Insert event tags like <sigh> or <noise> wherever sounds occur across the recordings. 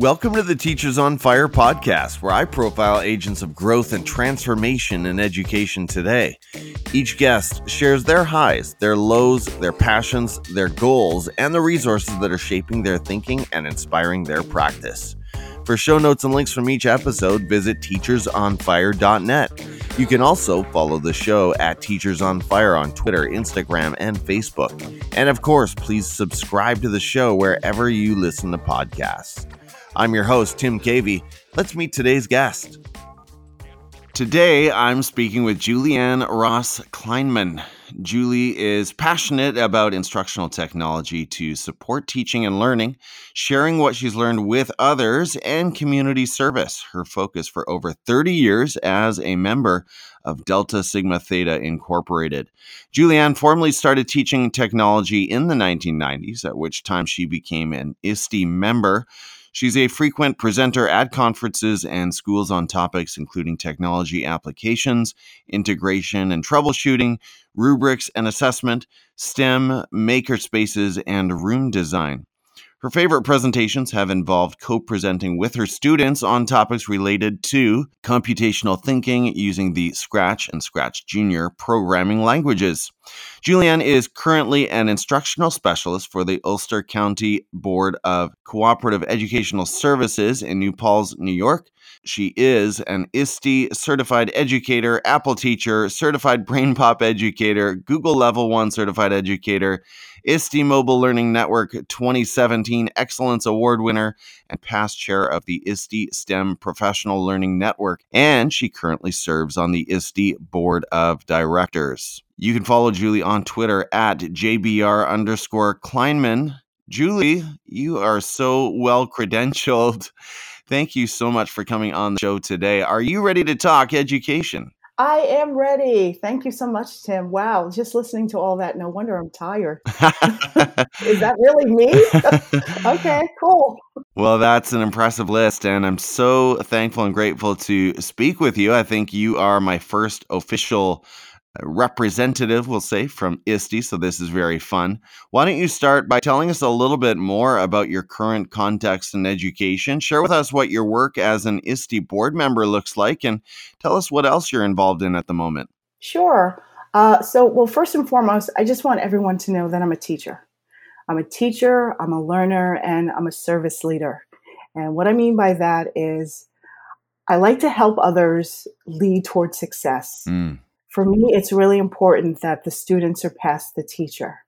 Welcome to the Teachers on Fire podcast, where I profile agents of growth and transformation in education today. Each guest shares their highs, their lows, their passions, their goals, and the resources that are shaping their thinking and inspiring their practice. For show notes and links from each episode, visit teachersonfire.net. You can also follow the show at Teachers on Fire on Twitter, Instagram, and Facebook. And of course, please subscribe to the show wherever you listen to podcasts. I'm your host, Tim Cavey. Let's meet today's guest. Today, I'm speaking with Julianne Ross Kleinman. Julie is passionate about instructional technology to support teaching and learning, sharing what she's learned with others, and community service. Her focus for over 30 years as a member of Delta Sigma Theta Incorporated. Julianne formally started teaching technology in the 1990s, at which time she became an ISTE member. She's a frequent presenter at conferences and schools on topics including technology applications, integration and troubleshooting, rubrics and assessment, STEM, makerspaces, and room design. Her favorite presentations have involved co presenting with her students on topics related to computational thinking using the Scratch and Scratch Junior programming languages. Julianne is currently an instructional specialist for the Ulster County Board of Cooperative Educational Services in New Paltz, New York. She is an ISTE certified educator, Apple teacher, certified BrainPop educator, Google Level 1 certified educator, ISTE Mobile Learning Network 2017 Excellence Award winner and past chair of the ISTE STEM Professional Learning Network. And she currently serves on the ISTE Board of Directors. You can follow Julie on Twitter at JBR underscore Kleinman. Julie, you are so well credentialed. <laughs> Thank you so much for coming on the show today. Are you ready to talk education? I am ready. Thank you so much, Tim. Wow, just listening to all that, no wonder I'm tired. <laughs> Is that really me? <laughs> okay, cool. Well, that's an impressive list, and I'm so thankful and grateful to speak with you. I think you are my first official representative, we'll say, from ISTE. So this is very fun. Why don't you start by telling us a little bit more about your current context in education? Share with us what your work as an ISTE board member looks like and tell us what else you're involved in at the moment. Sure. Uh, so, well, first and foremost, I just want everyone to know that I'm a teacher. I'm a teacher, I'm a learner, and I'm a service leader. And what I mean by that is I like to help others lead towards success. Mm for me, it's really important that the students surpass the teacher.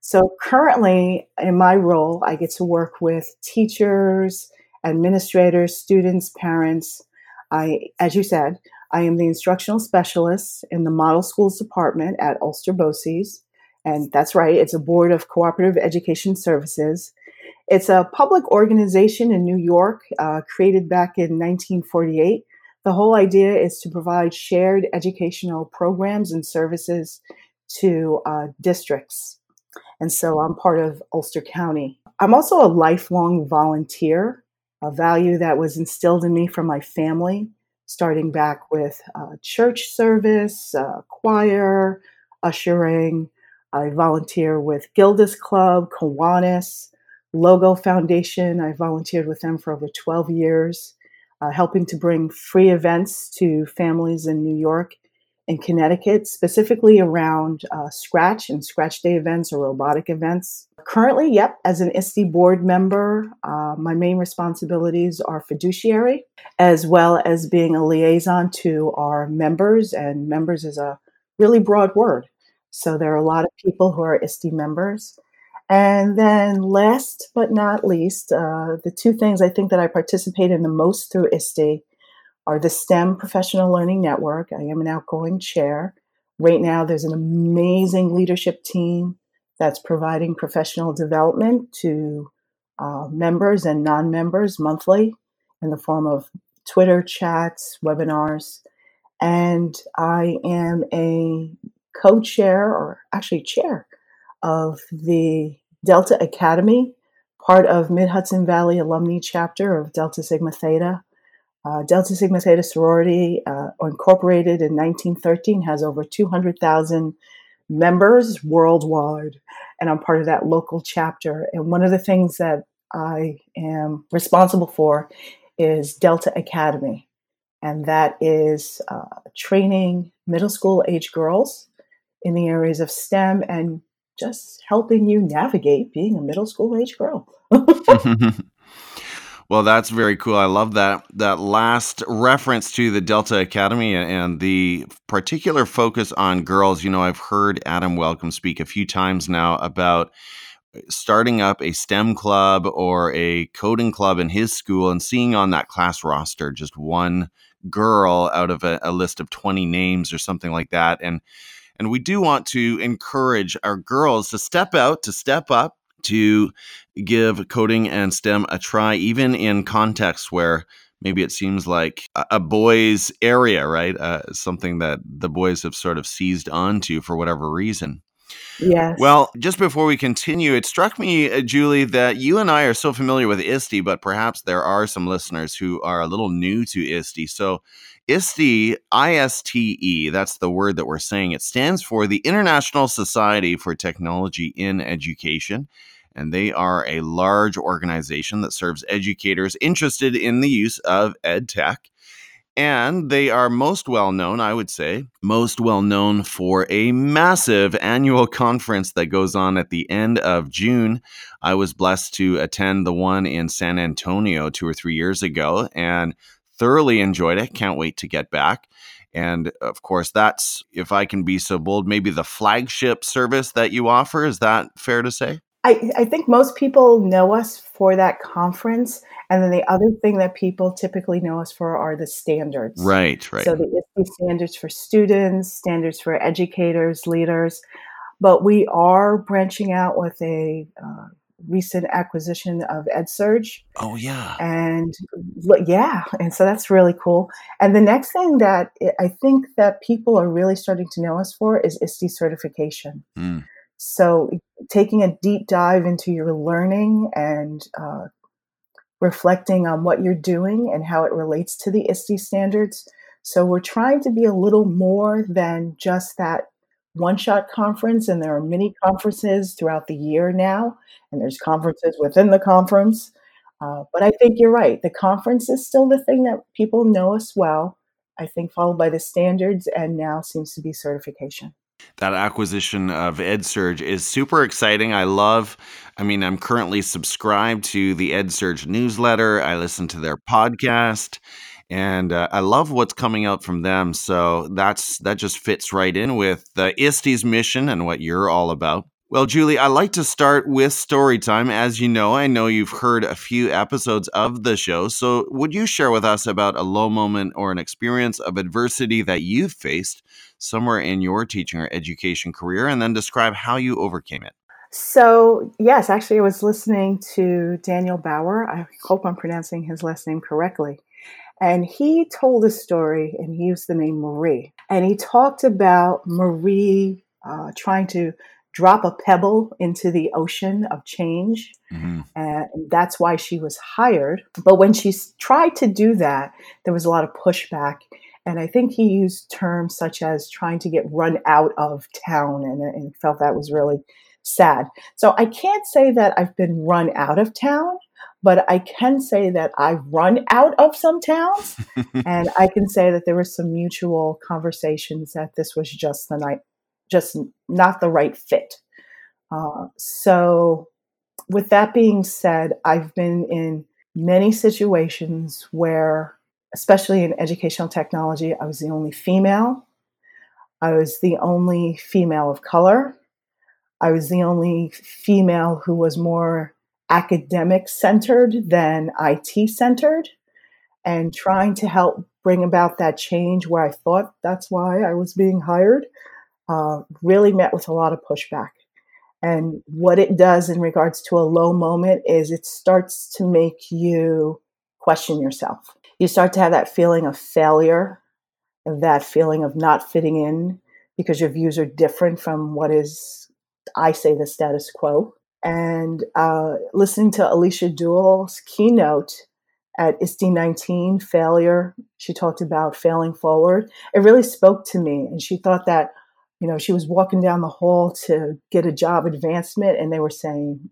So currently, in my role, I get to work with teachers, administrators, students, parents. I, as you said, I am the instructional specialist in the Model Schools Department at Ulster BOCES. And that's right, it's a board of cooperative education services. It's a public organization in New York, uh, created back in 1948 the whole idea is to provide shared educational programs and services to uh, districts. And so I'm part of Ulster County. I'm also a lifelong volunteer, a value that was instilled in me from my family, starting back with uh, church service, uh, choir, ushering. I volunteer with Gilda's Club, Kiwanis, Logo Foundation. I volunteered with them for over 12 years uh, helping to bring free events to families in New York and Connecticut, specifically around uh, Scratch and Scratch Day events or robotic events. Currently, yep, as an ISTE board member, uh, my main responsibilities are fiduciary, as well as being a liaison to our members, and members is a really broad word. So there are a lot of people who are ISTE members. And then, last but not least, uh, the two things I think that I participate in the most through ISTE are the STEM Professional Learning Network. I am an outgoing chair. Right now, there's an amazing leadership team that's providing professional development to uh, members and non members monthly in the form of Twitter chats, webinars. And I am a co chair, or actually chair, of the Delta Academy, part of Mid Hudson Valley alumni chapter of Delta Sigma Theta. Uh, Delta Sigma Theta sorority, uh, incorporated in 1913, has over 200,000 members worldwide, and I'm part of that local chapter. And one of the things that I am responsible for is Delta Academy, and that is uh, training middle school age girls in the areas of STEM and just helping you navigate being a middle school age girl. <laughs> well, that's very cool. I love that that last reference to the Delta Academy and the particular focus on girls. You know, I've heard Adam Welcome speak a few times now about uh, starting up a STEM club or a coding club in his school and seeing on that class roster just one girl out of a, a list of 20 names or something like that. And and we do want to encourage our girls to step out, to step up, to give coding and STEM a try, even in contexts where maybe it seems like a, boys' area, right? Uh, something that the boys have sort of seized onto for whatever reason. Yes. Well, just before we continue, it struck me, uh, Julie, that you and I are so familiar with ISTE, but perhaps there are some listeners who are a little new to ISTE. So, ISTE, I S T E, that's the word that we're saying. It stands for the International Society for Technology in Education. And they are a large organization that serves educators interested in the use of ed tech. And they are most well known, I would say, most well known for a massive annual conference that goes on at the end of June. I was blessed to attend the one in San Antonio two or three years ago and thoroughly enjoyed it. Can't wait to get back. And of course, that's, if I can be so bold, maybe the flagship service that you offer. Is that fair to say? I, I think most people know us for that conference. And then the other thing that people typically know us for are the standards. Right, right. So the ISTE standards for students, standards for educators, leaders. But we are branching out with a uh, recent acquisition of EdSurge. Oh, yeah. And yeah, and so that's really cool. And the next thing that I think that people are really starting to know us for is ISTE certification. Mm. So, taking a deep dive into your learning and uh, reflecting on what you're doing and how it relates to the ISTE standards. So, we're trying to be a little more than just that one shot conference, and there are many conferences throughout the year now, and there's conferences within the conference. Uh, but I think you're right. The conference is still the thing that people know us well. I think followed by the standards, and now seems to be certification that acquisition of EdSurge is super exciting. I love, I mean, I'm currently subscribed to the EdSurge newsletter. I listen to their podcast and uh, I love what's coming out from them. So that's that just fits right in with the ISTE's mission and what you're all about. Well, Julie, I like to start with story time. As you know, I know you've heard a few episodes of the show. So, would you share with us about a low moment or an experience of adversity that you've faced somewhere in your teaching or education career, and then describe how you overcame it? So, yes, actually, I was listening to Daniel Bauer. I hope I'm pronouncing his last name correctly. And he told a story and he used the name Marie. And he talked about Marie uh, trying to drop a pebble into the ocean of change. Mm-hmm. And that's why she was hired. But when she tried to do that, there was a lot of pushback. And I think he used terms such as trying to get run out of town and, and felt that was really sad. So I can't say that I've been run out of town, but I can say that I've run out of some towns. <laughs> and I can say that there were some mutual conversations that this was just the night just not the right fit. Uh, so, with that being said, I've been in many situations where, especially in educational technology, I was the only female. I was the only female of color. I was the only female who was more academic centered than IT centered and trying to help bring about that change where I thought that's why I was being hired uh, really met with a lot of pushback. And what it does in regards to a low moment is it starts to make you question yourself. You start to have that feeling of failure, that feeling of not fitting in because your views are different from what is, I say, the status quo. And uh, listening to Alicia Dewell's keynote at ISTE 19, Failure, she talked about failing forward. It really spoke to me. And she thought that you know, she was walking down the hall to get a job advancement, and they were saying,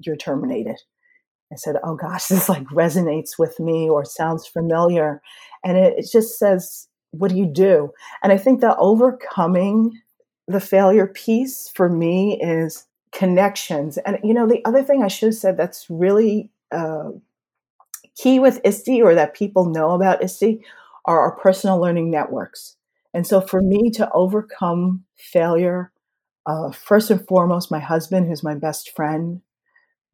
"You're terminated." I said, oh gosh, this like resonates with me or sounds familiar. And it, it just says, what do you do? And I think the overcoming the failure piece for me is connections. And, you know, the other thing I should have said that's really uh, key with ISTE or that people know about ISTE are our personal learning networks. And so for me to overcome failure, uh, first and foremost, my husband, who's my best friend,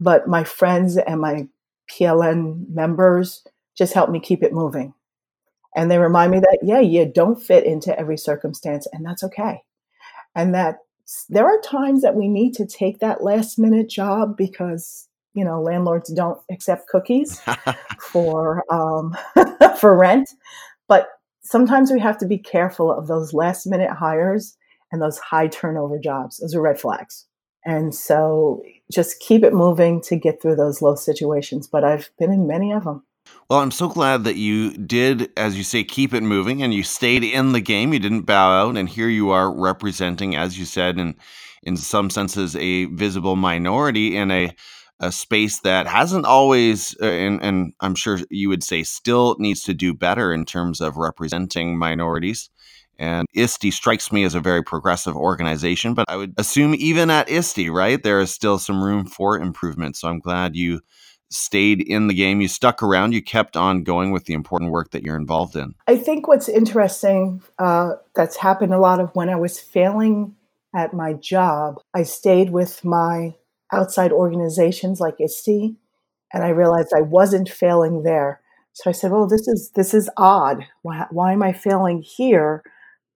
but my friends and my PLN members just help me keep it moving. And they remind me that, yeah, you don't fit into every circumstance, and that's okay. And that there are times that we need to take that last minute job because you know landlords don't accept cookies <laughs> for um, <laughs> for rent. But sometimes we have to be careful of those last minute hires and those high turnover jobs. Those are red flags. And so just keep it moving to get through those low situations but i've been in many of them well, I'm so glad that you did, as you say, keep it moving and you stayed in the game. You didn't bow out. And here you are representing, as you said, in, in some senses, a visible minority in a, a space that hasn't always, uh, and, and I'm sure you would say still needs to do better in terms of representing minorities. And ISTE strikes me as a very progressive organization, but I would assume even at ISTE, right, there is still some room for improvement. So I'm glad you stayed in the game, you stuck around, you kept on going with the important work that you're involved in. I think what's interesting uh, that's happened a lot of when I was failing at my job, I stayed with my outside organizations like ISTE, and I realized I wasn't failing there. So I said, "Well, this is this is odd. Why, why am I failing here?"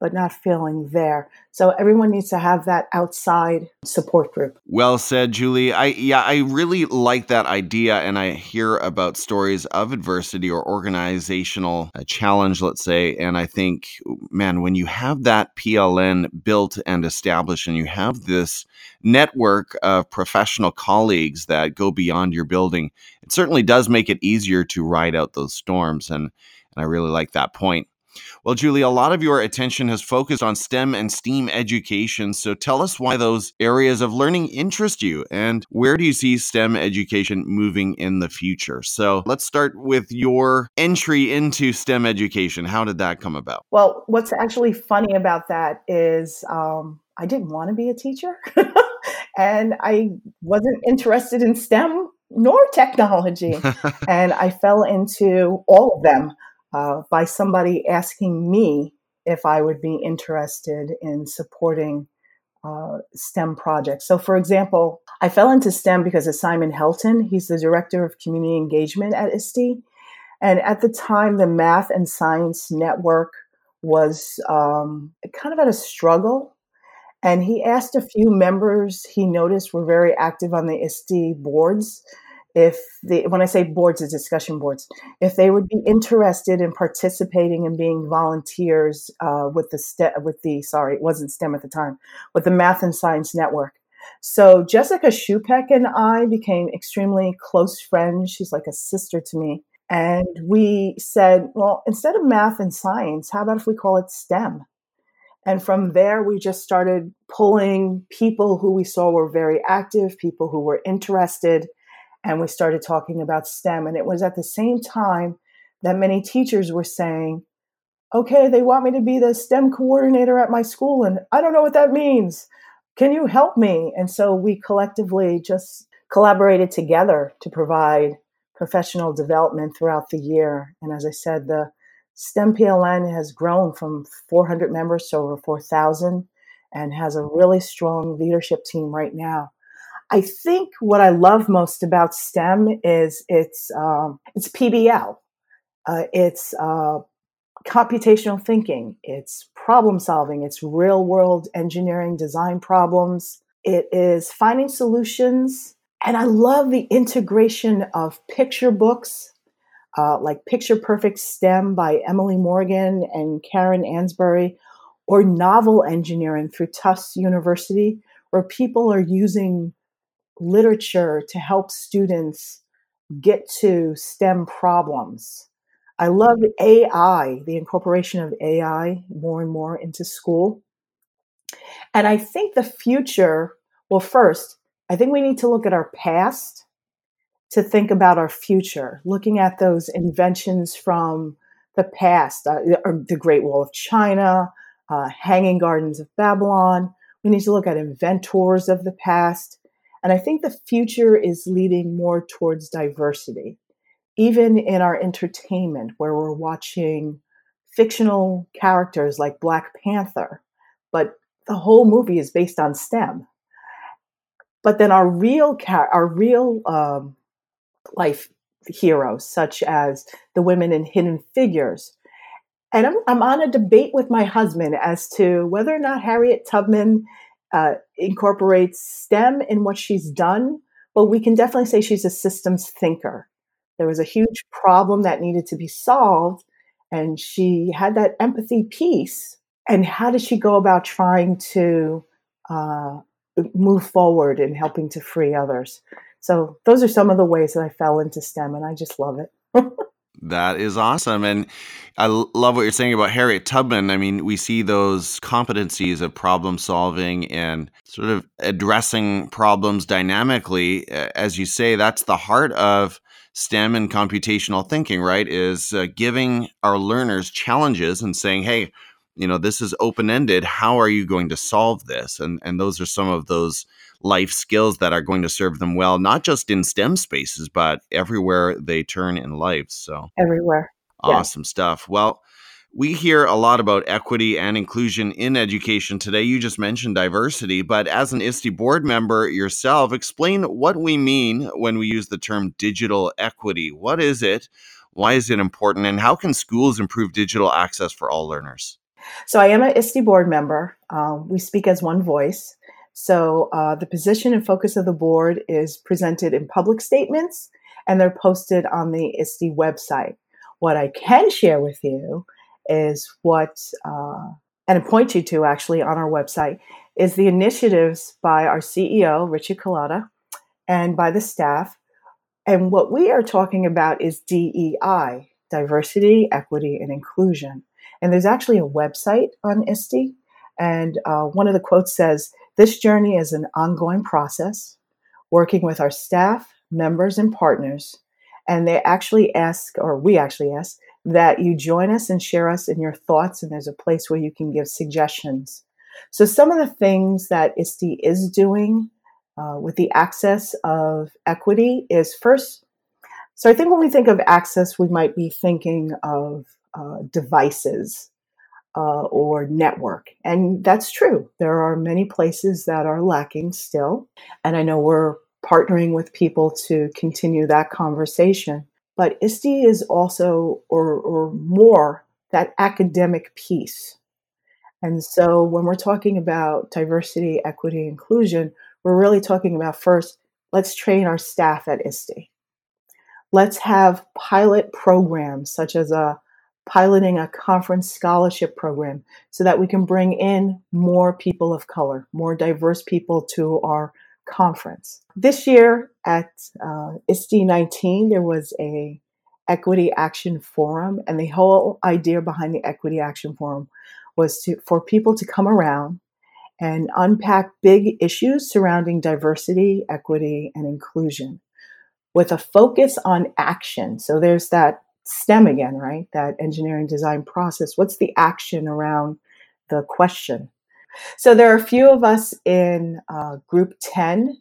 But not feeling there. So everyone needs to have that outside support group. Well said, Julie. I yeah, I really like that idea and I hear about stories of adversity or organizational uh, challenge, let's say, and I think man, when you have that PLN built and established and you have this network of professional colleagues that go beyond your building, it certainly does make it easier to ride out those storms and and I really like that point. Well, Julie, a lot of your attention has focused on STEM and STEAM education. So tell us why those areas of learning interest you and where do you see STEM education moving in the future? So let's start with your entry into STEM education. How did that come about? Well, what's actually funny about that is um, I didn't want to be a teacher <laughs> and I wasn't interested in STEM nor technology. <laughs> and I fell into all of them uh, by somebody asking me if I would be interested in supporting uh, STEM projects. So, for example, I fell into STEM because of Simon Helton. He's the director of community engagement at ISTE. And at the time, the Math and Science Network was um, kind of at a struggle. And he asked a few members he noticed were very active on the ISTE boards if the when I say boards, it's discussion boards, if they would be interested in participating and being volunteers uh, with the STEM, with the sorry, it wasn't STEM at the time, with the Math and Science Network. So Jessica Shupek and I became extremely close friends. She's like a sister to me. And we said, well, instead of math and science, how about if we call it STEM? And from there, we just started pulling people who we saw were very active, people who were interested, and we started talking about STEM. And it was at the same time that many teachers were saying, okay, they want me to be the STEM coordinator at my school, and I don't know what that means. Can you help me? And so we collectively just collaborated together to provide professional development throughout the year. And as I said, the STEM PLN has grown from 400 members to over 4,000 and has a really strong leadership team right now. I think what I love most about STEM is it's um, it's PBL, uh, it's uh, computational thinking, it's problem solving, it's real world engineering design problems. It is finding solutions, and I love the integration of picture books. Uh, like Picture Perfect STEM by Emily Morgan and Karen Ansberry, or novel engineering through Tufts University, where people are using literature to help students get to STEM problems. I love AI, the incorporation of AI more and more into school. And I think the future, well, first, I think we need to look at our past to think about our future, looking at those inventions from the past, uh, the Great Wall of China, uh, Hanging Gardens of Babylon. We need to look at inventors of the past. And I think the future is leading more towards diversity, even in our entertainment, where we're watching fictional characters like Black Panther, but the whole movie is based on STEM. But then our real our real um, life heroes, such as the women in Hidden Figures. And I'm, I'm on a debate with my husband as to whether or not Harriet Tubman uh, incorporates STEM in what she's done, but we can definitely say she's a systems thinker. There was a huge problem that needed to be solved, and she had that empathy piece. And how did she go about trying to uh, move forward in helping to free others? So those are some of the ways that I fell into STEM, and I just love it. <laughs> That is awesome. And I love what you're saying about Harriet Tubman. I mean, we see those competencies of problem solving and sort of addressing problems dynamically. As you say, that's the heart of STEM and computational thinking, right? Is uh, giving our learners challenges and saying, hey, you know, this is open ended. How are you going to solve this? And, and those are some of those life skills that are going to serve them well, not just in STEM spaces, but everywhere they turn in life. So, everywhere. Awesome yeah. stuff. Well, we hear a lot about equity and inclusion in education today. You just mentioned diversity, but as an ISTE board member yourself, explain what we mean when we use the term digital equity. What is it? Why is it important? And how can schools improve digital access for all learners? So, I am an ISTE board member. Um, we speak as one voice. So uh, the position and focus of the board is presented in public statements and they're posted on the ISTE website. What I can share with you is what, uh, and point you to actually on our website, is the initiatives by our CEO, Richie Culatta, and by the staff. And what we are talking about is DEI, diversity, equity, and inclusion. And there's actually a website on ISTE. And uh, one of the quotes says, this journey is an ongoing process, working with our staff, members, and partners. And they actually ask, or we actually ask, that you join us and share us in your thoughts. And there's a place where you can give suggestions. So, some of the things that ISTE is doing uh, with the access of equity is first, so I think when we think of access, we might be thinking of uh, devices uh, or network. And that's true. There are many places that are lacking still. And I know we're partnering with people to continue that conversation. But ISTE is also, or, or more, that academic piece. And so when we're talking about diversity, equity, inclusion, we're really talking about first, let's train our staff at ISTE. Let's have pilot programs such as a piloting a conference scholarship program so that we can bring in more people of color, more diverse people to our conference. This year at uh, ISTE 19, there was a Equity Action Forum, and the whole idea behind the Equity Action Forum was to for people to come around and unpack big issues surrounding diversity, equity, and inclusion with a focus on action. So there's that STEM again, right? That engineering design process. What's the action around the question? So there are a few of us in uh, group 10,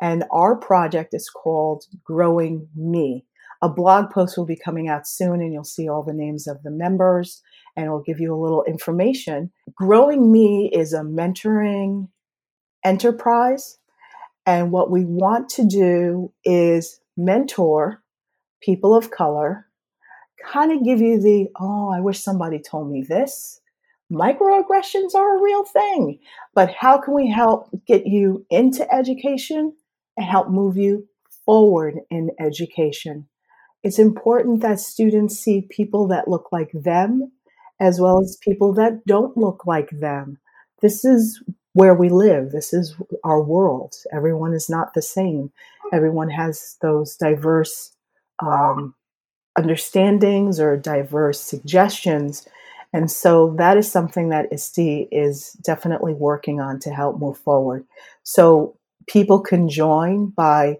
and our project is called Growing Me. A blog post will be coming out soon, and you'll see all the names of the members, and it'll give you a little information. Growing Me is a mentoring enterprise, and what we want to do is mentor people of color kind of give you the, oh, I wish somebody told me this. Microaggressions are a real thing, but how can we help get you into education and help move you forward in education? It's important that students see people that look like them as well as people that don't look like them. This is where we live. This is our world. Everyone is not the same. Everyone has those diverse um, understandings or diverse suggestions. And so that is something that ISTE is definitely working on to help move forward. So people can join by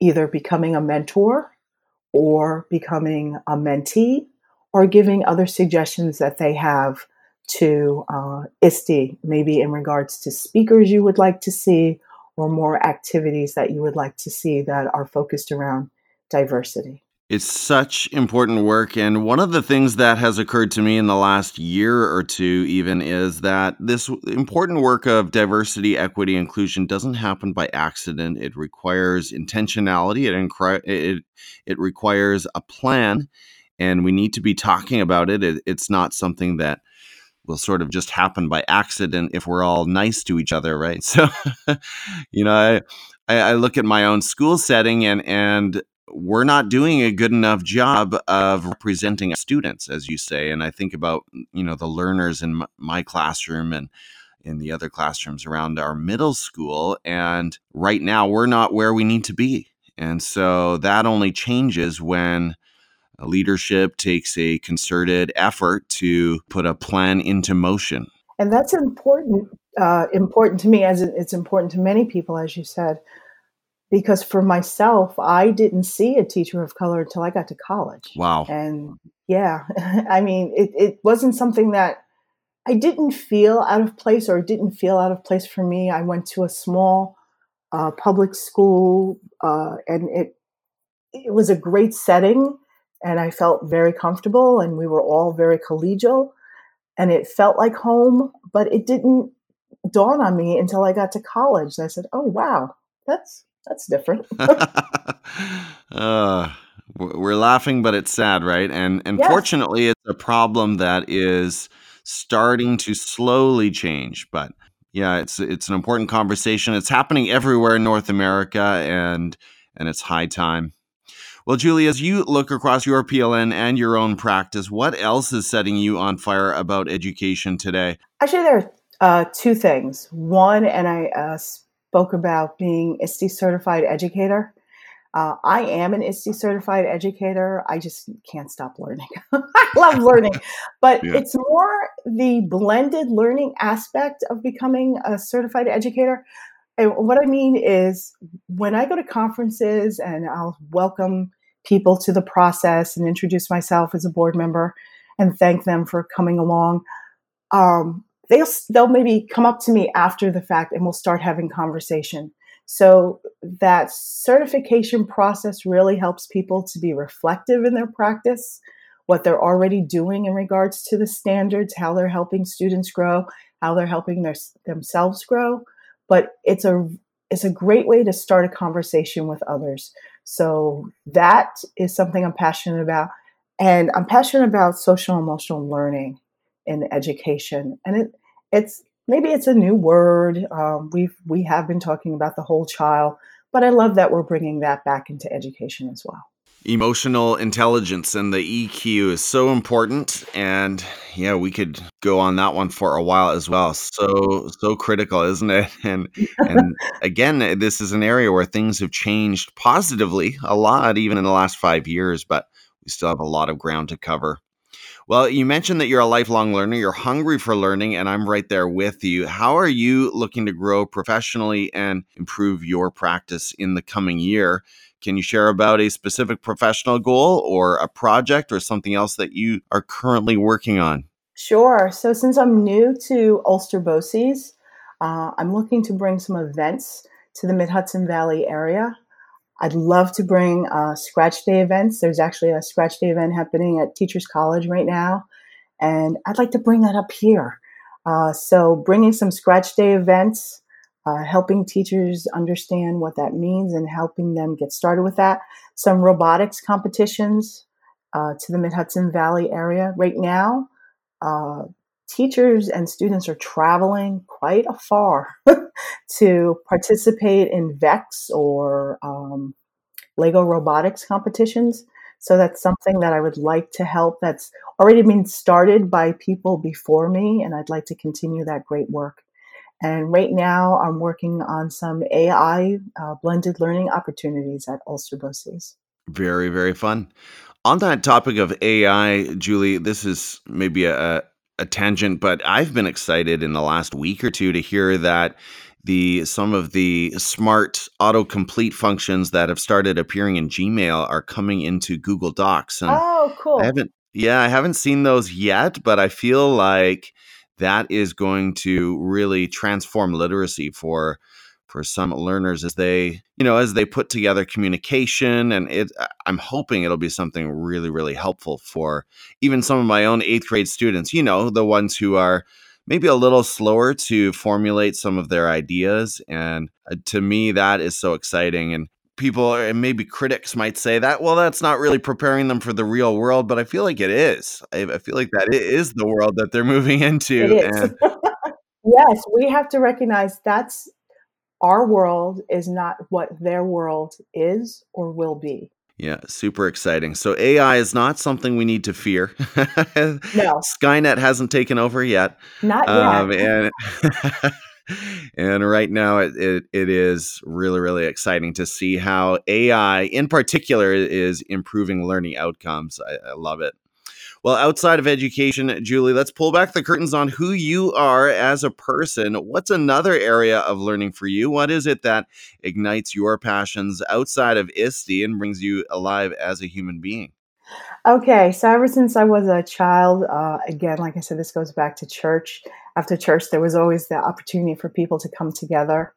either becoming a mentor or becoming a mentee or giving other suggestions that they have to uh, ISTE, maybe in regards to speakers you would like to see or more activities that you would like to see that are focused around diversity. It's such important work. And one of the things that has occurred to me in the last year or two, even, is that this important work of diversity, equity, inclusion doesn't happen by accident. It requires intentionality, it, it, it requires a plan, and we need to be talking about it. it it's not something that will sort of just happen by accident if we're all nice to each other, right? <laughs> So, you know, I, I look at my own school setting and and we're not doing a good enough job of representing students, as you say. And I think about, you know, the learners in my classroom and in the other classrooms around our middle school. And right now, we're not where we need to be. And so that only changes when leadership takes a concerted effort to put a plan into motion. And that's important, uh, important to me, as it's important to many people, as you said because for myself, I didn't see a teacher of color until I got to college. Wow. And yeah, <laughs> I mean, it, it wasn't something that I didn't feel out of place or it didn't feel out of place for me. I went to a small uh, public school uh, and it, it was a great setting and I felt very comfortable and we were all very collegial and it felt like home, but it didn't dawn on me until I got to college. And I said, oh, wow, that's that's different. <laughs> uh, we're laughing, but it's sad, right? And and yes. fortunately, it's a problem that is starting to slowly change. But yeah, it's it's an important conversation. It's happening everywhere in North America, and and it's high time. Well, Julie, as you look across your PLN and your own practice, what else is setting you on fire about education today? Actually, there are uh, two things. One, and I uh, spoke about being ISTE certified educator. Uh, I am an ISTE certified educator. I just can't stop learning. <laughs> I love learning, but yeah. it's more the blended learning aspect of becoming a certified educator. And what I mean is, when I go to conferences and I'll welcome people to the process and introduce myself as a board member and thank them for coming along, um, they'll they'll maybe come up to me after the fact and we'll start having conversation. So that certification process really helps people to be reflective in their practice what they're already doing in regards to the standards how they're helping students grow how they're helping their, themselves grow. But it's a it's a great way to start a conversation with others. So that is something i'm passionate about. And i'm passionate about social emotional learning in education. And it it's maybe it's a new word. Um, we've we have been talking about the whole child, but I love that we're bringing that back into education as well. Emotional intelligence and the EQ is so important, and yeah, we could go on that one for a while as well. So so critical, isn't it? <laughs> And and again, this is an area where things have changed positively a lot, even in the last five years, but we still have a lot of ground to cover. Well, you mentioned that you're a lifelong learner, you're hungry for learning, and I'm right there with you. How are you looking to grow professionally and improve your practice in the coming year? Can you share about a specific professional goal or a project or something else that you are currently working on? Sure. So, since I'm new to Ulster BOCES, uh, I'm looking to bring some events to the Mid Hudson Valley area. I'd love to bring uh, Scratch Day events. There's actually a Scratch Day event happening at Teachers College right now, and I'd like to bring that up here. Uh, so, bringing some Scratch Day events, uh, helping teachers understand what that means, and helping them get started with that. Some robotics competitions uh, to the Mid Hudson Valley area. Right now, uh, teachers and students are traveling quite far <laughs> to participate in VEX or um, Lego robotics competitions. So that's something that I would like to help. That's already been started by people before me, and I'd like to continue that great work. And right now, I'm working on some AI uh, blended learning opportunities at Ulster BOCES. Very, very fun. On that topic of AI, Julie, this is maybe a, a tangent, but I've been excited in the last week or two to hear that the some of the smart autocomplete functions that have started appearing in Gmail are coming into Google Docs. And oh, cool. I haven't yeah, I haven't seen those yet, but I feel like that is going to really transform literacy for for some learners as they you know as they put together communication and it i'm hoping it'll be something really really helpful for even some of my own eighth grade students you know the ones who are maybe a little slower to formulate some of their ideas. And uh, to me that is so exciting. And people and maybe critics might say that well that's not really preparing them for the real world but i feel like it is. I, I feel like that it is the world that they're <laughs> moving into and <laughs> yes we have to recognize that's our world is not what their world is or will be. Yeah, super exciting. So AI is not something we need to fear. <laughs> no. Skynet hasn't taken over yet. Not yet. Um, and <laughs> and right now it, it, it is really really exciting to see how AI in particular is improving learning outcomes. I, I love it. Well, outside of education, Julie, let's pull back the curtains on who you are as a person. What's another area of learning for you? What is it that ignites your passions outside of ISTE and brings you alive as a human being? Okay, so ever since I was a child, uh, again, like I said, this goes back to church. After church, there was always the opportunity for people to come together.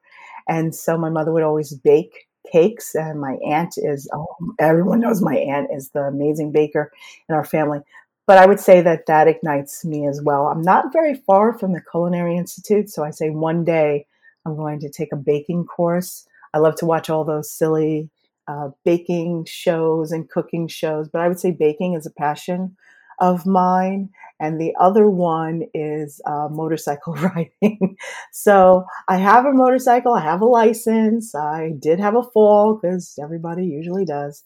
And so my mother would always bake cakes and my aunt is oh, everyone knows my aunt is the amazing baker in our family but I would say that that ignites me as well. I'm not very far from the Culinary Institute, so I say one day I'm going to take a baking course. I love to watch all those silly uh, baking shows and cooking shows, but I would say baking is a passion of mine. And the other one is uh, motorcycle <laughs> riding. so I have a motorcycle, I have a license, I did have a fall because everybody usually does.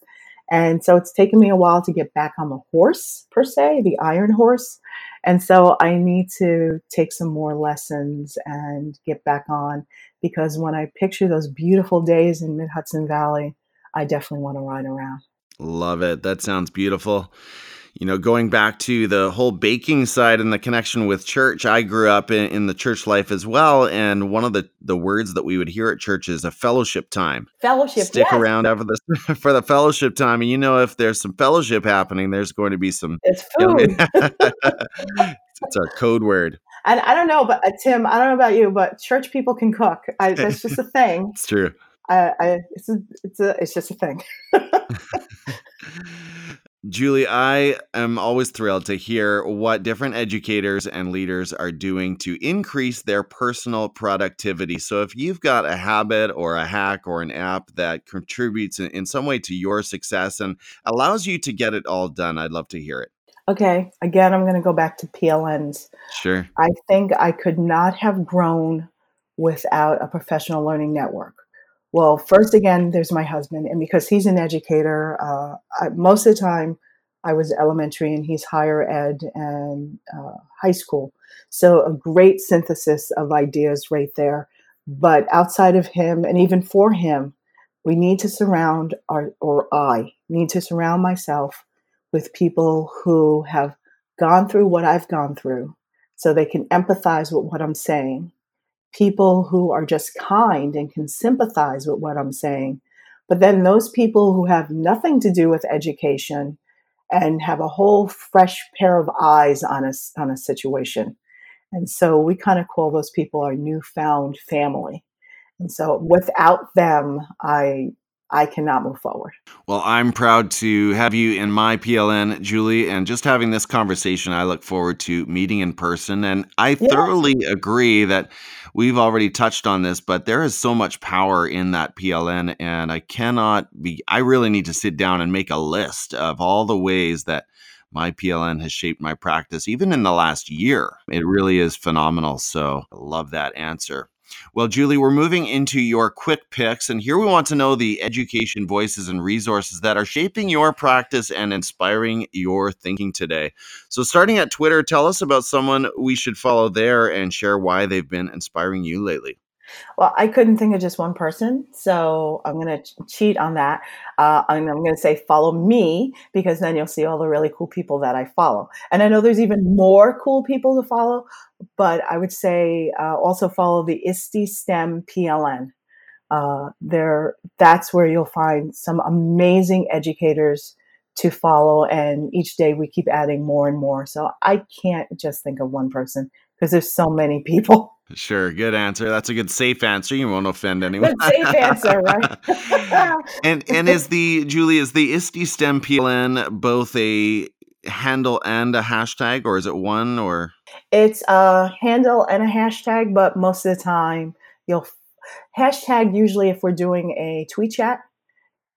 And so it's taken me a while to get back on the horse, per se, the iron horse. And so I need to take some more lessons and get back on because when I picture those beautiful days in Mid Hudson Valley, I definitely want to ride around. Love it. That sounds beautiful you know, going back to the whole baking side and the connection with church, I grew up in, in, the church life as well. And one of the, the words that we would hear at church is a fellowship time. Fellowship. Stick yes. around for the <laughs> for the fellowship time. And you know, if there's some fellowship happening, there's going to be some. It's <laughs> food. <laughs> It's our code word. And I don't know, but uh, Tim, I don't know about you, but church people can cook. I, that's just a thing. it's true. I, I, it's a, it's a, it's just a thing. Julie, I am always thrilled to hear what different educators and leaders are doing to increase their personal productivity. So, if you've got a habit or a hack or an app that contributes in some way to your success and allows you to get it all done, I'd love to hear it. Okay. Again, I'm going to go back to PLNs. Sure. I think I could not have grown without a professional learning network. Well, first again, there's my husband, and because he's an educator, uh, I, most of the time I was elementary and he's higher ed and uh, high school. So a great synthesis of ideas right there. But outside of him, and even for him, we need to surround our, or I need to surround myself with people who have gone through what I've gone through so they can empathize with what I'm saying people who are just kind and can sympathize with what I'm saying. But then those people who have nothing to do with education and have a whole fresh pair of eyes on a, on a situation. And so we kind of call those people our newfound family. And so without them, I I cannot move forward. Well, I'm proud to have you in my PLN, Julie, and just having this conversation. I look forward to meeting in person. And I yes. thoroughly agree that we've already touched on this, but there is so much power in that PLN. And I cannot be, I really need to sit down and make a list of all the ways that my PLN has shaped my practice, even in the last year. It really is phenomenal. So I love that answer. Well, Julie, we're moving into your quick picks, and here we want to know the education voices and resources that are shaping your practice and inspiring your thinking today. So, starting at Twitter, tell us about someone we should follow there and share why they've been inspiring you lately. Well, I couldn't think of just one person, so I'm going to cheat on that. Uh, I'm, I'm going to say follow me because then you'll see all the really cool people that I follow. And I know there's even more cool people to follow, but I would say uh, also follow the ISTE STEM PLN. Uh, there, that's where you'll find some amazing educators to follow, and each day we keep adding more and more. So I can't just think of one person because there's so many people. <laughs> Sure, good answer. That's a good safe answer. You won't offend anyone. Good safe answer, right? <laughs> and and is the Julie is the ISTE STEM PLN both a handle and a hashtag, or is it one or? It's a handle and a hashtag, but most of the time you'll hashtag usually if we're doing a tweet chat.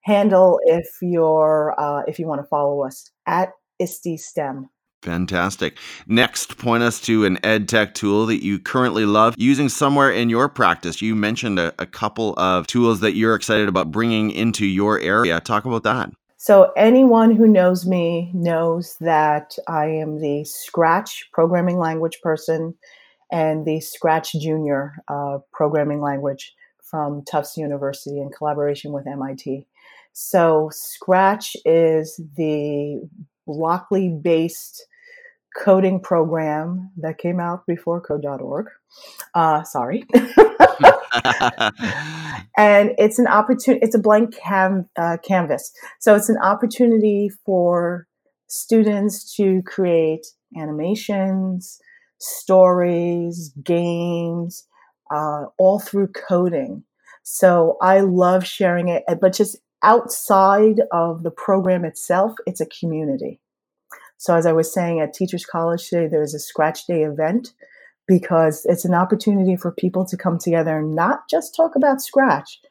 Handle if you're uh, if you want to follow us at ISTE STEM. Fantastic. Next, point us to an ed tech tool that you currently love using somewhere in your practice. You mentioned a, a, couple of tools that you're excited about bringing into your area. Talk about that. So, anyone who knows me knows that I am the Scratch programming language person and the Scratch Junior uh, programming language from Tufts University in collaboration with MIT. So, Scratch is the Blockly based coding program that came out before code.org. Uh, sorry. <laughs> and it's an opportunity, it's a blank cam, uh, canvas. So it's an opportunity for students to create animations, stories, games, uh, all through coding. So I love sharing it, but just outside of the program itself, it's a community. So, as I was saying at Teachers College today, there's a Scratch Day event because it's an opportunity for people to come together and not just talk about Scratch.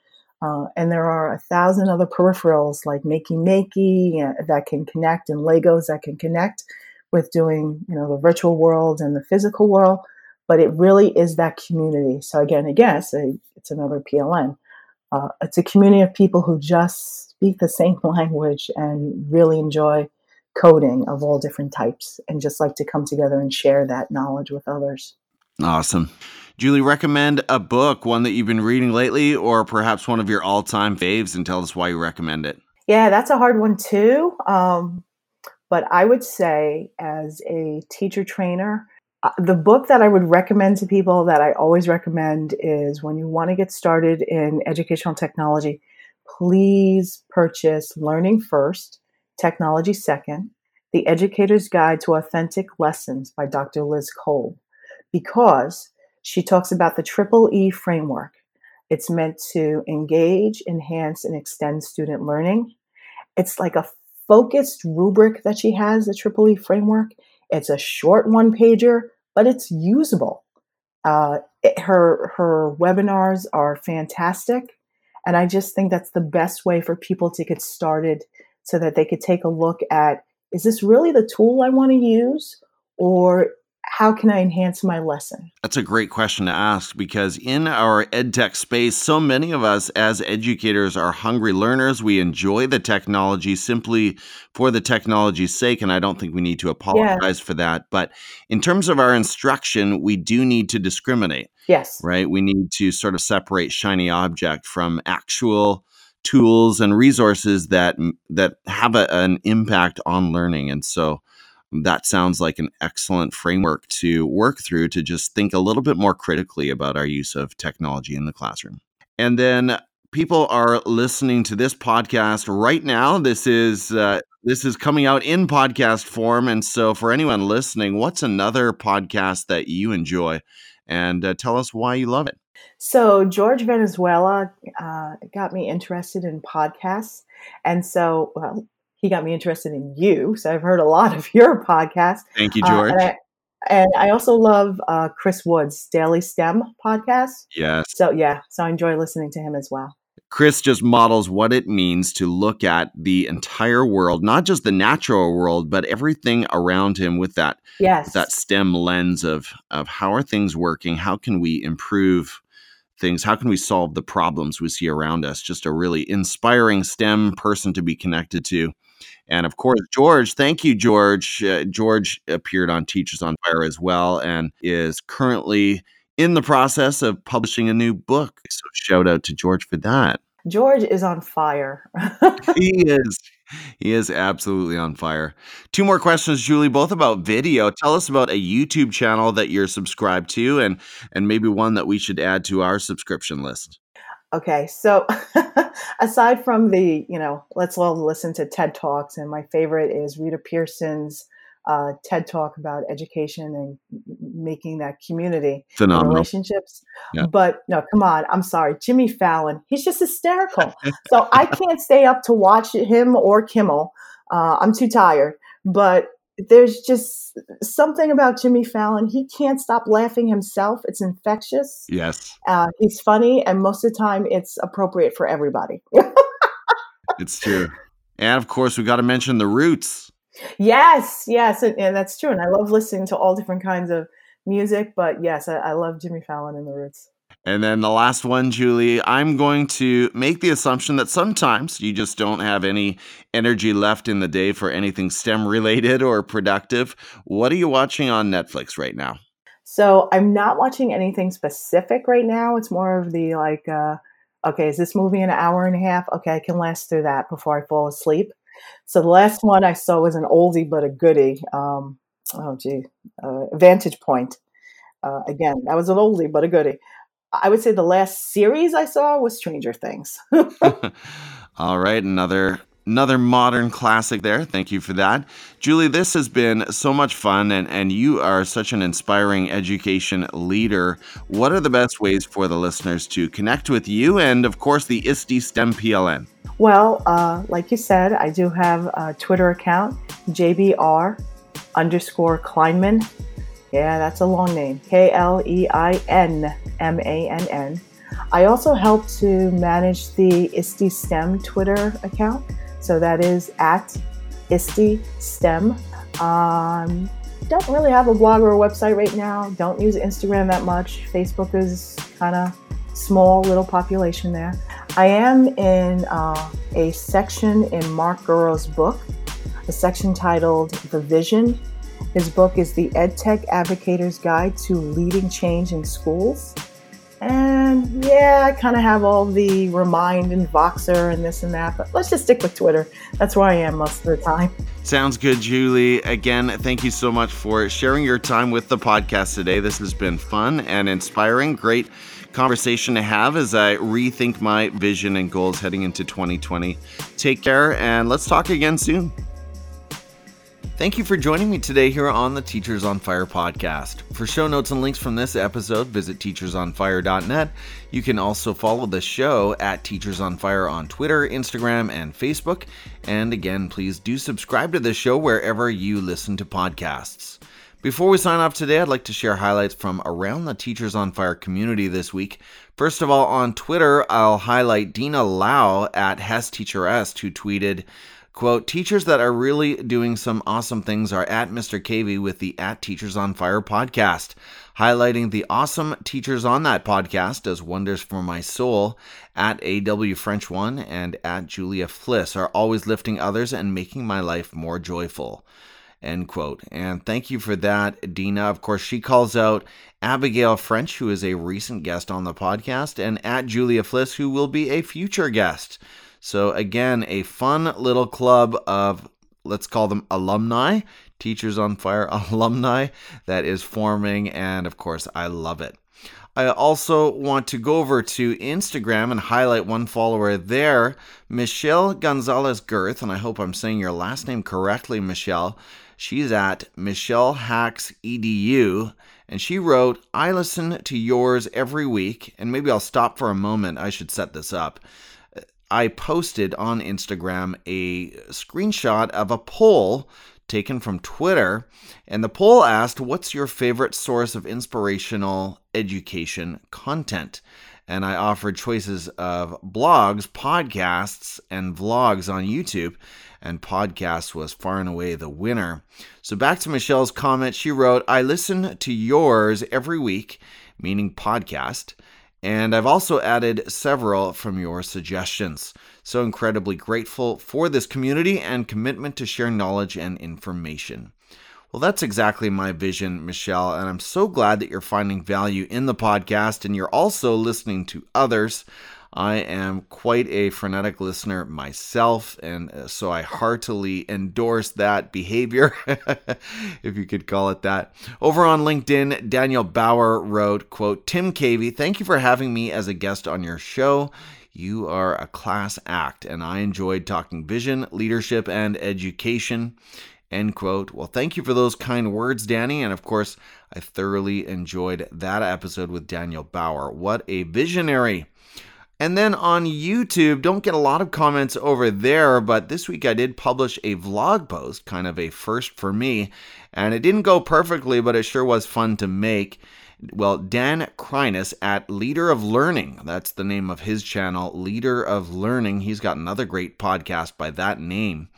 Uh, and there are a thousand other peripherals like Makey Makey uh, that can connect and Legos that can connect with doing, you know, the virtual world and the physical world. But it really is that community. So again, I guess it's another PLN. Uh, it's a community of people who just speak the same <laughs> language and really enjoy coding of all different types and just like to come together and share that knowledge with others. Awesome. Julie, recommend a book, one that you've been reading lately, or perhaps one of your all time faves, and tell us why you recommend it. Yeah, that's a hard one too. Um, but I would say, as a teacher trainer, uh, the book that I would recommend to people that I always recommend is when you want to get started in educational technology, please purchase Learning First Technology Second, The Educator's Guide to Authentic Lessons by Dr. Liz Kolb, because she talks about the Triple E framework. It's meant to engage, enhance, and extend student learning. It's like a focused rubric that she has, the Triple E framework. It's a short one pager, but it's usable. Uh, it, her her webinars are fantastic, and I just think that's the best way for people to get started so that they could take a look at is this really the tool I want to use or how can I enhance my lesson? That's a great question to ask because in our edtech space, so many of us as educators are hungry learners. We enjoy the technology simply for the technology's sake, and I don't think we need to apologize yeah. for that. But in terms of our instruction, we do need to discriminate. Yes. Right? We need to sort of separate shiny object from actual tools and resources that that have a, an impact on learning. And so that sounds like an excellent framework to work through to just think a little bit more critically about our use of technology in the classroom. And then people are listening to this podcast right now. This is uh, this is coming out in podcast form. And so for anyone listening what's another podcast that you enjoy and uh, tell us why you love it so George Valenzuela uh, got me interested in podcasts, and so well, he got me interested in you. So I've heard a lot of your podcasts. Thank you, George. Uh, and, I, and, I, also love uh, Chris Wood's Daily STEM podcast. Yes. So yeah, so I enjoy listening to him as well. Chris just models what it means to look at the entire world, not just the natural world, but everything around him with that yes. With that STEM lens of of how are things working? How can we improve things? How can we solve the problems we see around us? Just a really inspiring STEM person to be connected to. And of course, George, thank you, George. Uh, George appeared on Teachers on Fire as well and is currently in the process of publishing a new book. So shout out to George for that. George is on fire. <laughs> he is. He is absolutely on fire. Two more questions, Julie, both about video. Tell us about a YouTube channel that you're subscribed to and and maybe one that we should add to our subscription list. Okay, so <laughs> aside from the, you know, let's all listen to TED Talks, and my favorite is Rita Pierson's uh, TED Talk about education and making that community Phenomenal. relationships. Yeah. But no, come on, I'm sorry, Jimmy Fallon, he's just hysterical. so I can't stay up to watch him or Kimmel. Uh, I'm too tired. But there's just something about Jimmy Fallon. He can't stop laughing himself. It's infectious. Yes. Uh, he's funny, and most of the time, it's appropriate for everybody. <laughs> it's true. And of course, we got to mention the roots. Yes, yes, and, and, that's true. And I love listening to all different kinds of music. But yes, I, I love Jimmy Fallon and the roots. And then the last one, Julie, I'm going to make the assumption that sometimes you just don't have any energy left in the day for anything STEM related or productive. What are you watching on Netflix right now? So I'm not watching anything specific right now. It's more of the like, uh, okay, is this movie an hour and a half? Okay, I can last through that before I fall asleep. So the last one I saw was an oldie but a goodie. Um, oh, gee, uh, Vantage Point. Uh, again, that was an oldie but a goodie. I would say the last series I saw was Stranger Things. <laughs> All right, another another modern classic there. Thank you for that. Julie, this has been so much fun and, and you are such an inspiring education leader. What are the best ways for the listeners to connect with you and of course the ISTE STEM PLN? Well, uh, like you said, I do have a Twitter account, JBR underscore Kleinmann. Yeah, that's a long name. K L E I N M A N N. I also help to manage the ISTE STEM Twitter account. So that is at ISTE STEM. Um, don't really have a blog or a website right now. Don't use Instagram that much. Facebook is kind of small, little population there. I am in uh, a section in Mark Gura's book, a section titled The Vision his book is The EdTech Advocator's Guide to Leading Change in Schools. And yeah, I kind of have all the Remind and Voxer and this and that, but let's just stick with Twitter. That's where I am most of the time. Sounds good, Julie. Again, thank you so much for sharing your time with the podcast today. This has been fun and inspiring. Great conversation to have as I rethink my vision and goals heading into 2020. Take care, and let's talk again soon. Thank you for joining me today here on the Teachers on Fire podcast. For show notes and links from this episode, visit teachersonfire.net. You can also follow the show at Teachers on Fire on Twitter, Instagram, and Facebook. And again, please do subscribe to the show wherever you listen to podcasts. Before we sign off today, I'd like to share highlights from around the Teachers on Fire community this week. First of all, on Twitter, I'll highlight Dina Lau at Hess Teacheress, who tweeted, Quote, teachers that are really doing some awesome things are at Mr. KV with the At Teachers on Fire podcast, highlighting the awesome teachers on that podcast does wonders for my soul. At AW French One and at Julia Fliss are always lifting others and making my life more joyful. End quote. And thank you for that, Dina. Of course, she calls out Abigail French, who is a recent guest on the podcast, and at Julia Fliss, who will be a future guest. So, again, a fun little club of, let's call them alumni, Teachers on Fire <laughs> alumni, that is forming. And of course, I love it. I also want to go over to Instagram and highlight one follower there, Michelle Gonzalez Girth, and I hope I'm saying your last name correctly, Michelle. She's at Michelle Hacks Edu, and she wrote, I listen to yours every week, and maybe I'll stop for a moment. I should set this up. Uh, I posted on Instagram a screenshot of a poll taken from Twitter. And the poll asked, What's your favorite source of inspirational education content? And I offered choices of blogs, podcasts, and vlogs on YouTube. And podcast was far and away the winner. So back to Michelle's comment, she wrote, I listen to yours every week, meaning podcast. And I've also added several from your suggestions. So incredibly grateful for this community and commitment to share knowledge and information. Well, that's exactly my vision, Michelle, and I'm so glad that you're finding value in the podcast and you're also listening to others. I am quite a frenetic listener myself, and uh, so I heartily endorse that behavior, <laughs> if you could call it that. Over on LinkedIn, Daniel Bauer wrote, quote, Tim Cavey, thank you for having me as a guest on your show. You are a class act, and I enjoyed talking vision, leadership, and education. End quote. Well, thank you for those kind words, Danny. And of course, I thoroughly enjoyed that episode with Daniel Bauer. What a visionary! And then on YouTube, don't get a lot of comments over there, but this week I did publish a vlog post, kind of a first for me. And it didn't go perfectly, but it sure was fun to make. Well, Dan Kreiness at Leader of Learning, that's the name of his channel, Leader of Learning. He's got another great podcast by that name.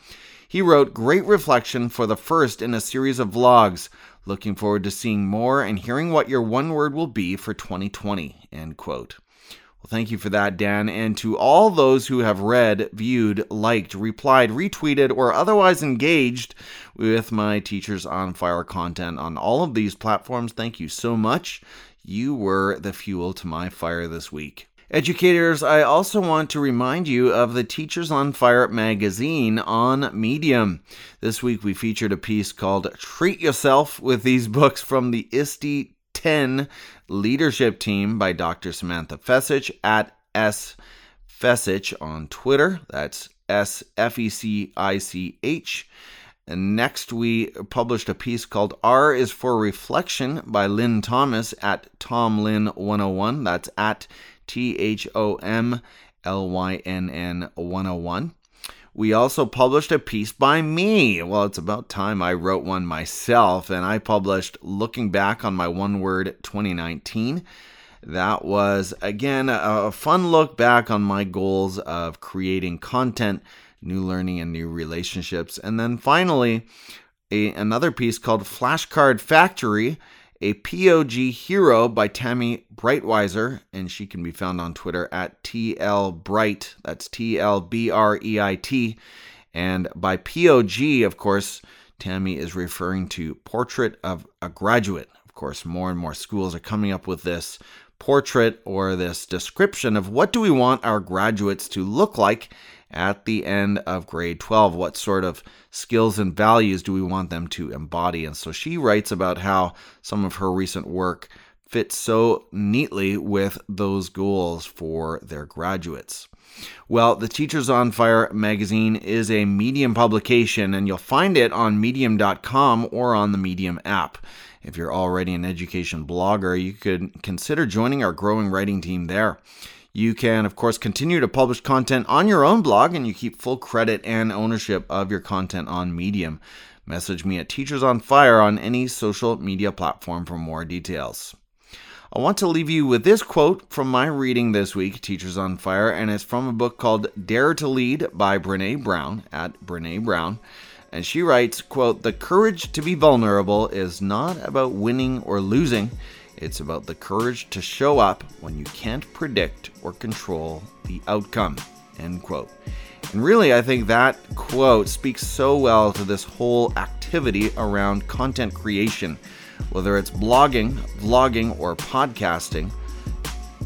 He wrote, Great reflection for the first in a series of vlogs. Looking forward to seeing more and hearing what your one word will be for 2020. End quote. Well, thank you for that, Dan. And to all those who have read, viewed, liked, replied, retweeted, or otherwise engaged with my Teachers on Fire content on all of these platforms, thank you so much. You were the fuel to my fire this week. Educators, I also want to remind you of the Teachers on Fire magazine on Medium. This week we featured a piece called Treat Yourself with these books from the ISTE 10 leadership team by Dr. Samantha Fecich at S Fecich on Twitter. That's S F E C I C H. And next, we published a piece called R is for Reflection by Lynn Thomas at ThomLynn101. That's at T H O M L Y N N 101. We also published a piece by me. Well, it's about time I wrote one myself, and I published Looking Back on My One Word 2019. That was, again, a fun look back on my goals of creating content, new learning, and new relationships. And then finally, a, another piece called Flashcard Factory a POG Hero by Tammy Breitweiser, and she can be found on Twitter at TL Breit. That's T L B R E I T. And by POG, of course, Tammy is referring to Portrait of a Graduate. Of course, more and more schools are coming up with this portrait or this description of what do we want our graduates to look like at the end of grade 12. What sort of skills and values do we want them to embody? And so she writes about how some of her recent work fits so neatly with those goals for their graduates. Well, the Teachers on Fire magazine is a Medium publication, and you'll find it on medium.com or on the Medium app. If you're already an education blogger, you could consider joining our growing writing team there. You can, of course, continue to publish content on your own blog and you keep full credit and ownership of your content on Medium. Message me at Teachers on Fire on any social media platform for more details. I want to leave you with this quote from my reading this week, Teachers on Fire, and it's from a book called Dare to Lead by Brene Brown at Brene Brown. And she writes, quote, The courage to be vulnerable is not about winning or losing. It's about the courage to show up when you can't predict or control the outcome. End quote. And really, I think that quote speaks so well to this whole activity around content creation. Whether it's blogging, vlogging, or podcasting,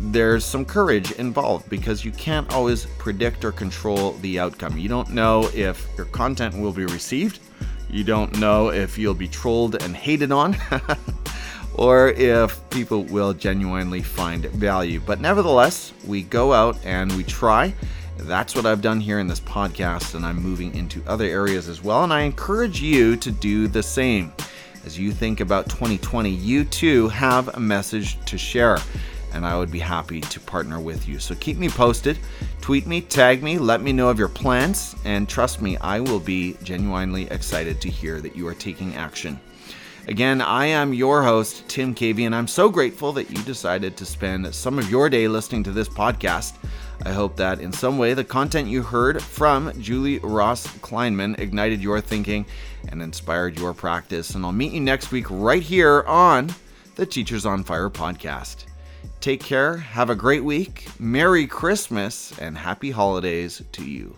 there's some courage involved because you can't always predict or control the outcome. You don't know if your content will be received, you don't know if you'll be trolled and hated on. <laughs> or if people will genuinely find value. But nevertheless, we go out and we try. That's what I've done here in this podcast, and I'm moving into other areas as well. And I encourage you to do the same. As you think about 2020, you too have a message to share, and I would be happy to partner with you. So keep me posted, tweet me, tag me, let me know of your plans, and trust me, I will be genuinely excited to hear that you are taking action. Again, I am your host, Tim Cavey, and I'm so grateful that you decided to spend some of your day listening to this podcast. I hope that in some way the content you heard from Julie Ross Kleinmann ignited your thinking and inspired your practice. And I'll meet you next week right here on the Teachers on Fire podcast. Take care, have a great week, Merry Christmas, and Happy Holidays to you.